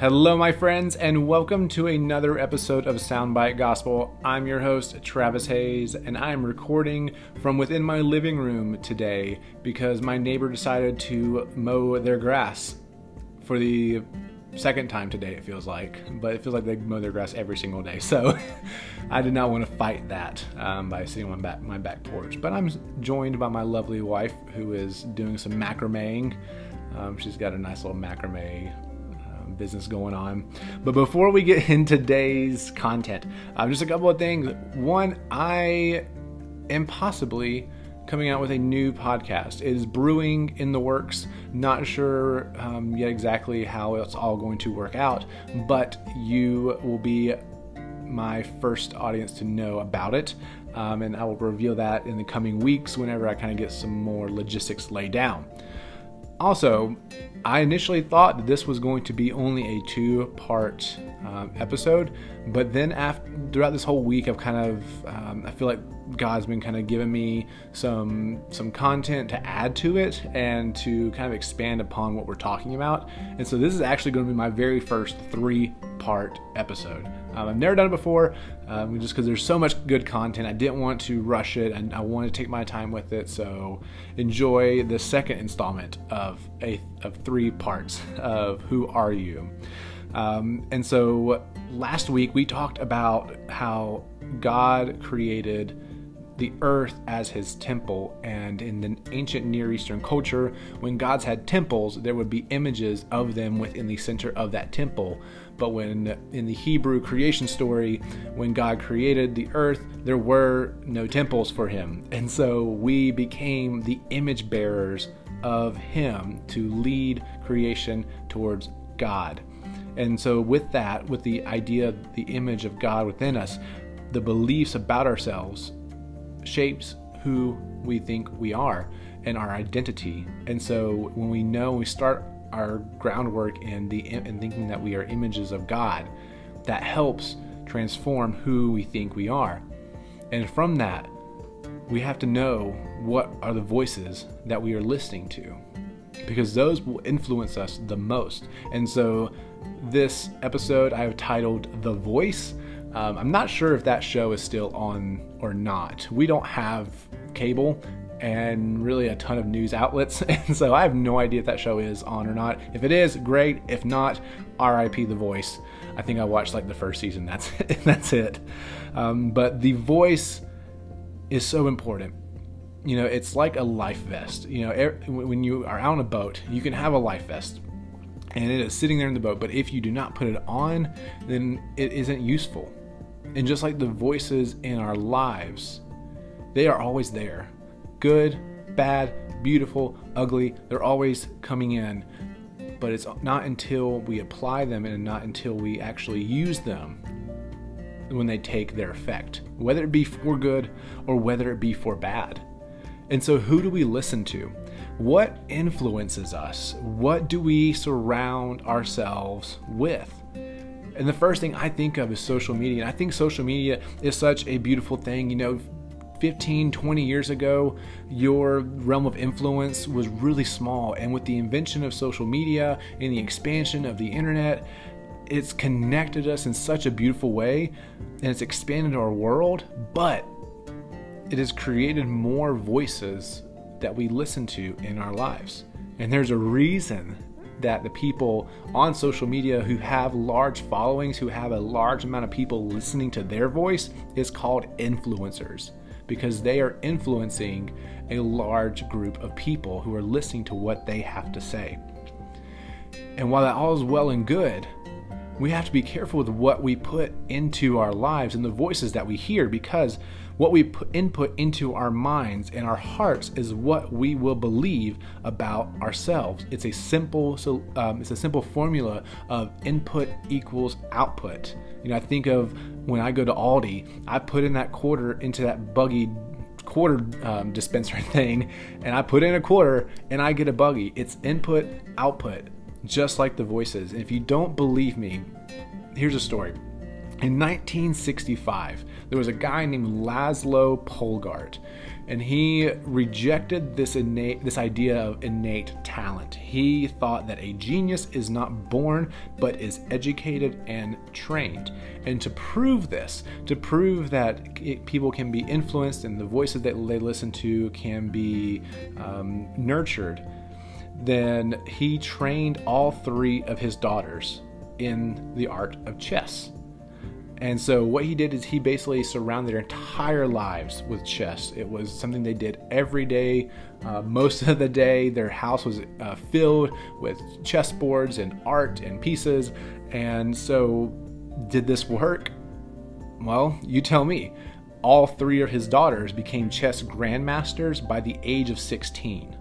Hello, my friends, and welcome to another episode of Soundbite Gospel. I'm your host, Travis Hayes, and I'm recording from within my living room today because my neighbor decided to mow their grass for the second time today, it feels like. But it feels like they mow their grass every single day. So I did not want to fight that um, by sitting on back, my back porch. But I'm joined by my lovely wife who is doing some macrameing. Um, she's got a nice little macrame business going on. But before we get into today's content, uh, just a couple of things. One, I am possibly coming out with a new podcast. It is brewing in the works. Not sure um, yet exactly how it's all going to work out, but you will be my first audience to know about it. Um, and I will reveal that in the coming weeks whenever I kind of get some more logistics laid down. Also, I initially thought that this was going to be only a two part um, episode, but then after throughout this whole week, I've kind of um, I feel like God's been kind of giving me some some content to add to it and to kind of expand upon what we're talking about. And so this is actually going to be my very first three part episode. Um, I've never done it before, um, just because there's so much good content. I didn't want to rush it, and I wanted to take my time with it. So enjoy the second installment of a of three parts of Who Are You. Um, and so last week we talked about how God created the earth as his temple. And in the ancient Near Eastern culture, when gods had temples, there would be images of them within the center of that temple. But when in the Hebrew creation story, when God created the earth, there were no temples for him. And so we became the image bearers of him to lead creation towards God. And so, with that, with the idea, the image of God within us, the beliefs about ourselves shapes who we think we are and our identity. And so when we know we start our groundwork in the in thinking that we are images of God, that helps transform who we think we are. And from that, we have to know what are the voices that we are listening to because those will influence us the most. And so this episode I have titled The Voice um, I'm not sure if that show is still on or not. We don't have cable and really a ton of news outlets, and so I have no idea if that show is on or not. If it is, great. If not, R.I.P. The Voice. I think I watched like the first season. That's it. that's it. Um, but The Voice is so important. You know, it's like a life vest. You know, er, when you are out on a boat, you can have a life vest and it is sitting there in the boat. But if you do not put it on, then it isn't useful. And just like the voices in our lives, they are always there good, bad, beautiful, ugly, they're always coming in. But it's not until we apply them and not until we actually use them when they take their effect, whether it be for good or whether it be for bad. And so, who do we listen to? What influences us? What do we surround ourselves with? And the first thing I think of is social media. And I think social media is such a beautiful thing. You know, 15, 20 years ago, your realm of influence was really small. And with the invention of social media and the expansion of the internet, it's connected us in such a beautiful way and it's expanded our world, but it has created more voices that we listen to in our lives. And there's a reason that the people on social media who have large followings, who have a large amount of people listening to their voice, is called influencers because they are influencing a large group of people who are listening to what they have to say. And while that all is well and good, we have to be careful with what we put into our lives and the voices that we hear because what we put input into our minds and our hearts is what we will believe about ourselves. It's a simple, so um, it's a simple formula of input equals output. You know, I think of when I go to Aldi, I put in that quarter into that buggy quarter um, dispenser thing, and I put in a quarter and I get a buggy. It's input output, just like the voices. And if you don't believe me, here's a story. In 1965, there was a guy named Laszlo Polgar, and he rejected this innate this idea of innate talent. He thought that a genius is not born but is educated and trained. And to prove this, to prove that it, people can be influenced and the voices that they listen to can be um, nurtured, then he trained all three of his daughters in the art of chess. And so what he did is he basically surrounded their entire lives with chess. It was something they did every day. Uh, most of the day, their house was uh, filled with chessboards and art and pieces. And so, did this work? Well, you tell me. All three of his daughters became chess grandmasters by the age of 16.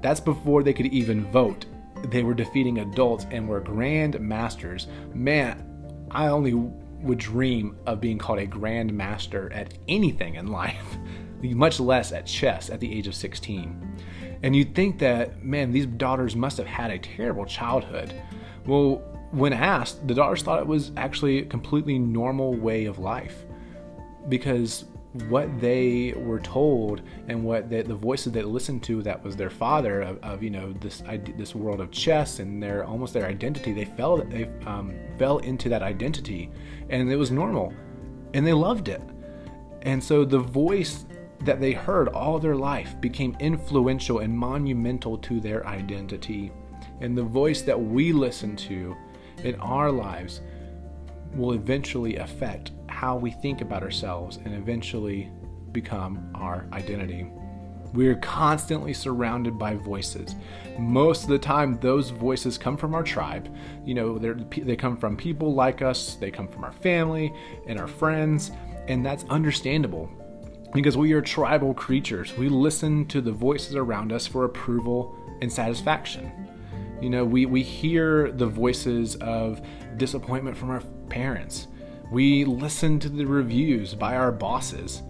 That's before they could even vote. They were defeating adults and were grandmasters. Man, I only would dream of being called a grand master at anything in life, much less at chess at the age of 16. And you'd think that, man, these daughters must have had a terrible childhood. Well, when asked, the daughters thought it was actually a completely normal way of life because what they were told and what the voices they listened to that was their father of, of, you know this this world of chess and their almost their identity they fell they um, fell into that identity and it was normal and they loved it. And so the voice that they heard all their life became influential and monumental to their identity. And the voice that we listen to in our lives will eventually affect how we think about ourselves and eventually become our identity. We're constantly surrounded by voices. Most of the time, those voices come from our tribe. You know, they come from people like us, they come from our family and our friends, and that's understandable because we are tribal creatures. We listen to the voices around us for approval and satisfaction. You know, we, we hear the voices of disappointment from our parents. We listen to the reviews by our bosses.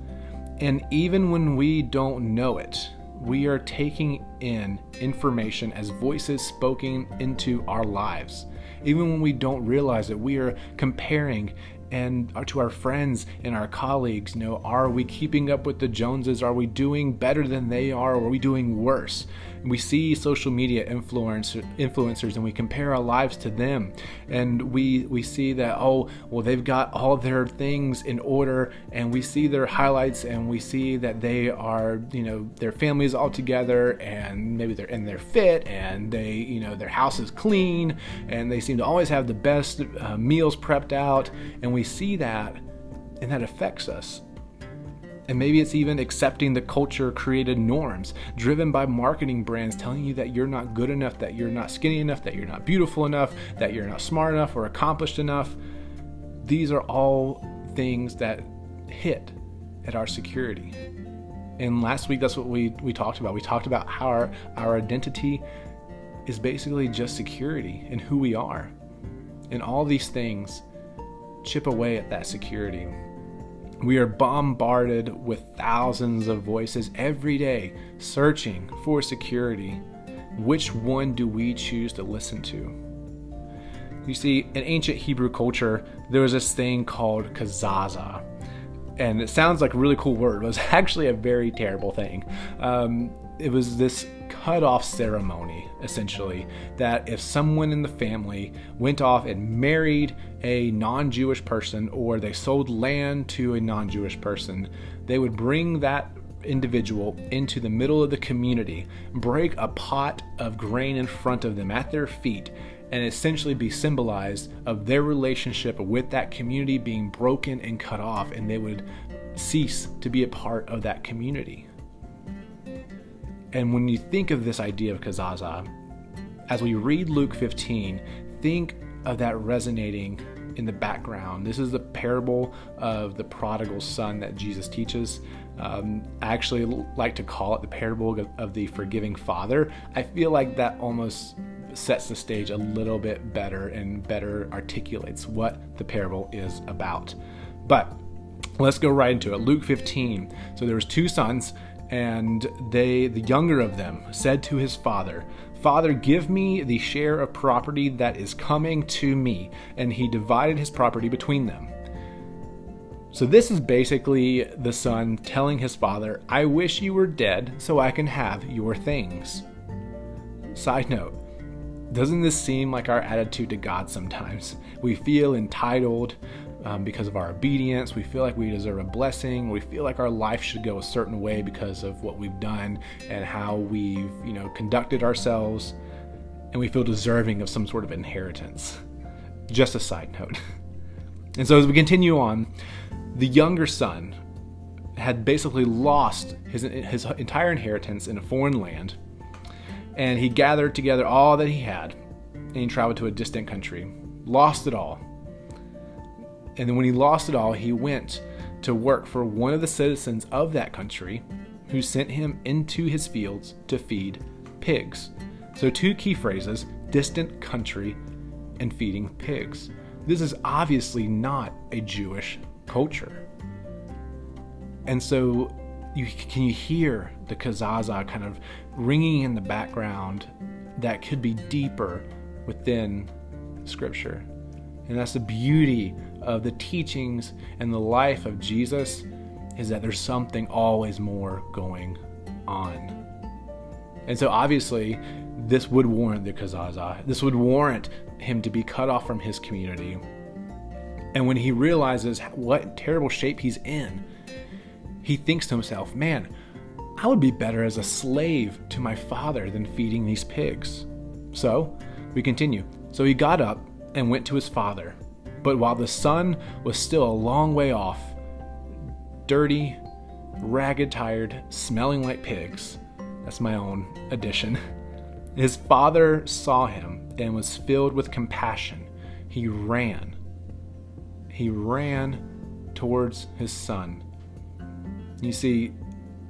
And even when we don't know it, we are taking in information as voices spoken into our lives. Even when we don't realize it, we are comparing and to our friends and our colleagues, you know, are we keeping up with the Joneses? Are we doing better than they are? Or are we doing worse? we see social media influence, influencers and we compare our lives to them and we we see that oh well they've got all their things in order and we see their highlights and we see that they are you know their families all together and maybe they're and they're fit and they you know their house is clean and they seem to always have the best uh, meals prepped out and we see that and that affects us and maybe it's even accepting the culture created norms driven by marketing brands telling you that you're not good enough, that you're not skinny enough, that you're not beautiful enough, that you're not smart enough or accomplished enough. These are all things that hit at our security. And last week, that's what we, we talked about. We talked about how our, our identity is basically just security and who we are. And all these things chip away at that security. We are bombarded with thousands of voices every day searching for security. Which one do we choose to listen to? You see, in ancient Hebrew culture, there was this thing called kazaza. And it sounds like a really cool word, it was actually a very terrible thing. Um, it was this cut-off ceremony, essentially, that if someone in the family went off and married a non-Jewish person or they sold land to a non-Jewish person, they would bring that individual into the middle of the community, break a pot of grain in front of them at their feet, and essentially be symbolized of their relationship with that community being broken and cut off, and they would cease to be a part of that community. And when you think of this idea of kazaza, as we read Luke 15, think of that resonating in the background. This is the parable of the prodigal son that Jesus teaches. Um, I actually like to call it the parable of the forgiving father. I feel like that almost sets the stage a little bit better and better articulates what the parable is about. But let's go right into it. Luke 15. So there was two sons and they the younger of them said to his father father give me the share of property that is coming to me and he divided his property between them So, this is basically the son telling his father, I wish you were dead so I can have your things. Side note, doesn't this seem like our attitude to God sometimes? We feel entitled um, because of our obedience. We feel like we deserve a blessing. We feel like our life should go a certain way because of what we've done and how we've, you know, conducted ourselves. And we feel deserving of some sort of inheritance. Just a side note. And so as we continue on, the younger son had basically lost his, his entire inheritance in a foreign land, and he gathered together all that he had, and he traveled to a distant country, lost it all. And then when he lost it all, he went to work for one of the citizens of that country who sent him into his fields to feed pigs. So, two key phrases distant country and feeding pigs. This is obviously not a Jewish culture. And so you can you hear the kazaza kind of ringing in the background that could be deeper within scripture. And that's the beauty of the teachings and the life of Jesus is that there's something always more going on. And so obviously this would warrant the kazaza. This would warrant him to be cut off from his community and when he realizes what terrible shape he's in, he thinks to himself, man, I would be better as a slave to my father than feeding these pigs. So we continue. So he got up and went to his father. But while the son was still a long way off, dirty, ragged, tired, smelling like pigs, that's my own addition, his father saw him and was filled with compassion. He ran he ran towards his son. You see,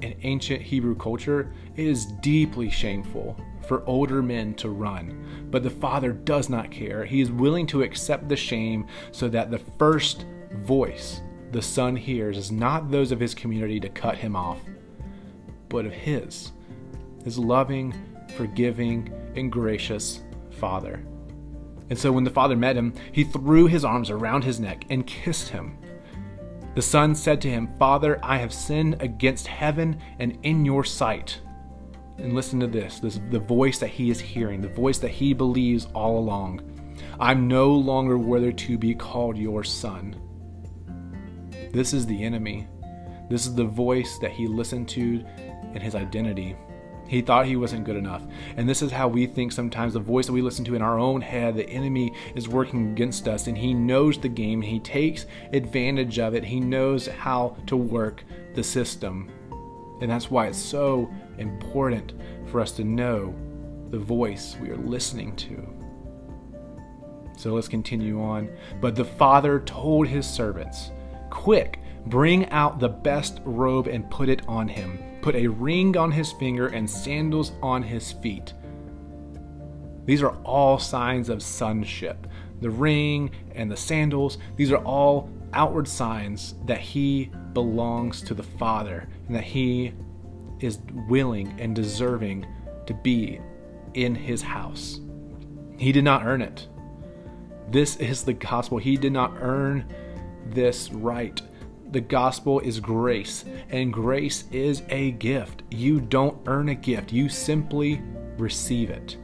in ancient Hebrew culture, it is deeply shameful for older men to run, but the father does not care. He is willing to accept the shame so that the first voice the son hears is not those of his community to cut him off, but of his, his loving, forgiving, and gracious father. And so when the father met him, he threw his arms around his neck and kissed him. The son said to him, Father, I have sinned against heaven and in your sight. And listen to this, this the voice that he is hearing, the voice that he believes all along. I'm no longer worthy to be called your son. This is the enemy. This is the voice that he listened to in his identity. He thought he wasn't good enough. And this is how we think sometimes the voice that we listen to in our own head, the enemy is working against us, and he knows the game, and he takes advantage of it. He knows how to work the system. And that's why it's so important for us to know the voice we are listening to. So let's continue on. But the father told his servants, Quick, bring out the best robe and put it on him put a ring on his finger and sandals on his feet. These are all signs of sonship. The ring and the sandals, these are all outward signs that he belongs to the Father and that he is willing and deserving to be in his house. He did not earn it. This is the gospel. He did not earn this right the gospel is grace, and grace is a gift. You don't earn a gift, you simply receive it.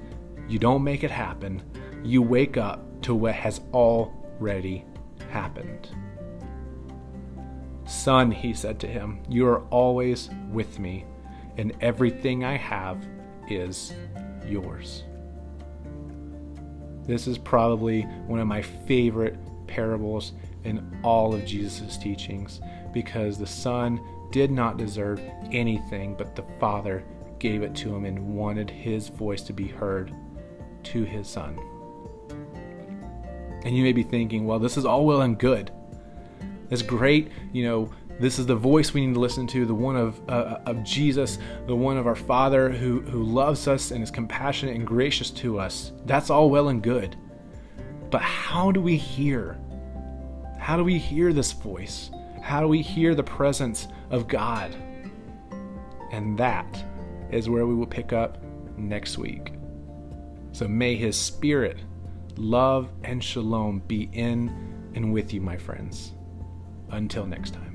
You don't make it happen, you wake up to what has already happened. Son, he said to him, you are always with me, and everything I have is yours. This is probably one of my favorite parables in all of Jesus' teachings because the Son did not deserve anything, but the Father gave it to him and wanted his voice to be heard to his Son. And you may be thinking, well, this is all well and good. It's great, you know, this is the voice we need to listen to, the one of, uh, of Jesus, the one of our Father who, who loves us and is compassionate and gracious to us. That's all well and good. But how do we hear how do we hear this voice? How do we hear the presence of God? And that is where we will pick up next week. So may His Spirit, love, and shalom be in and with you, my friends. Until next time.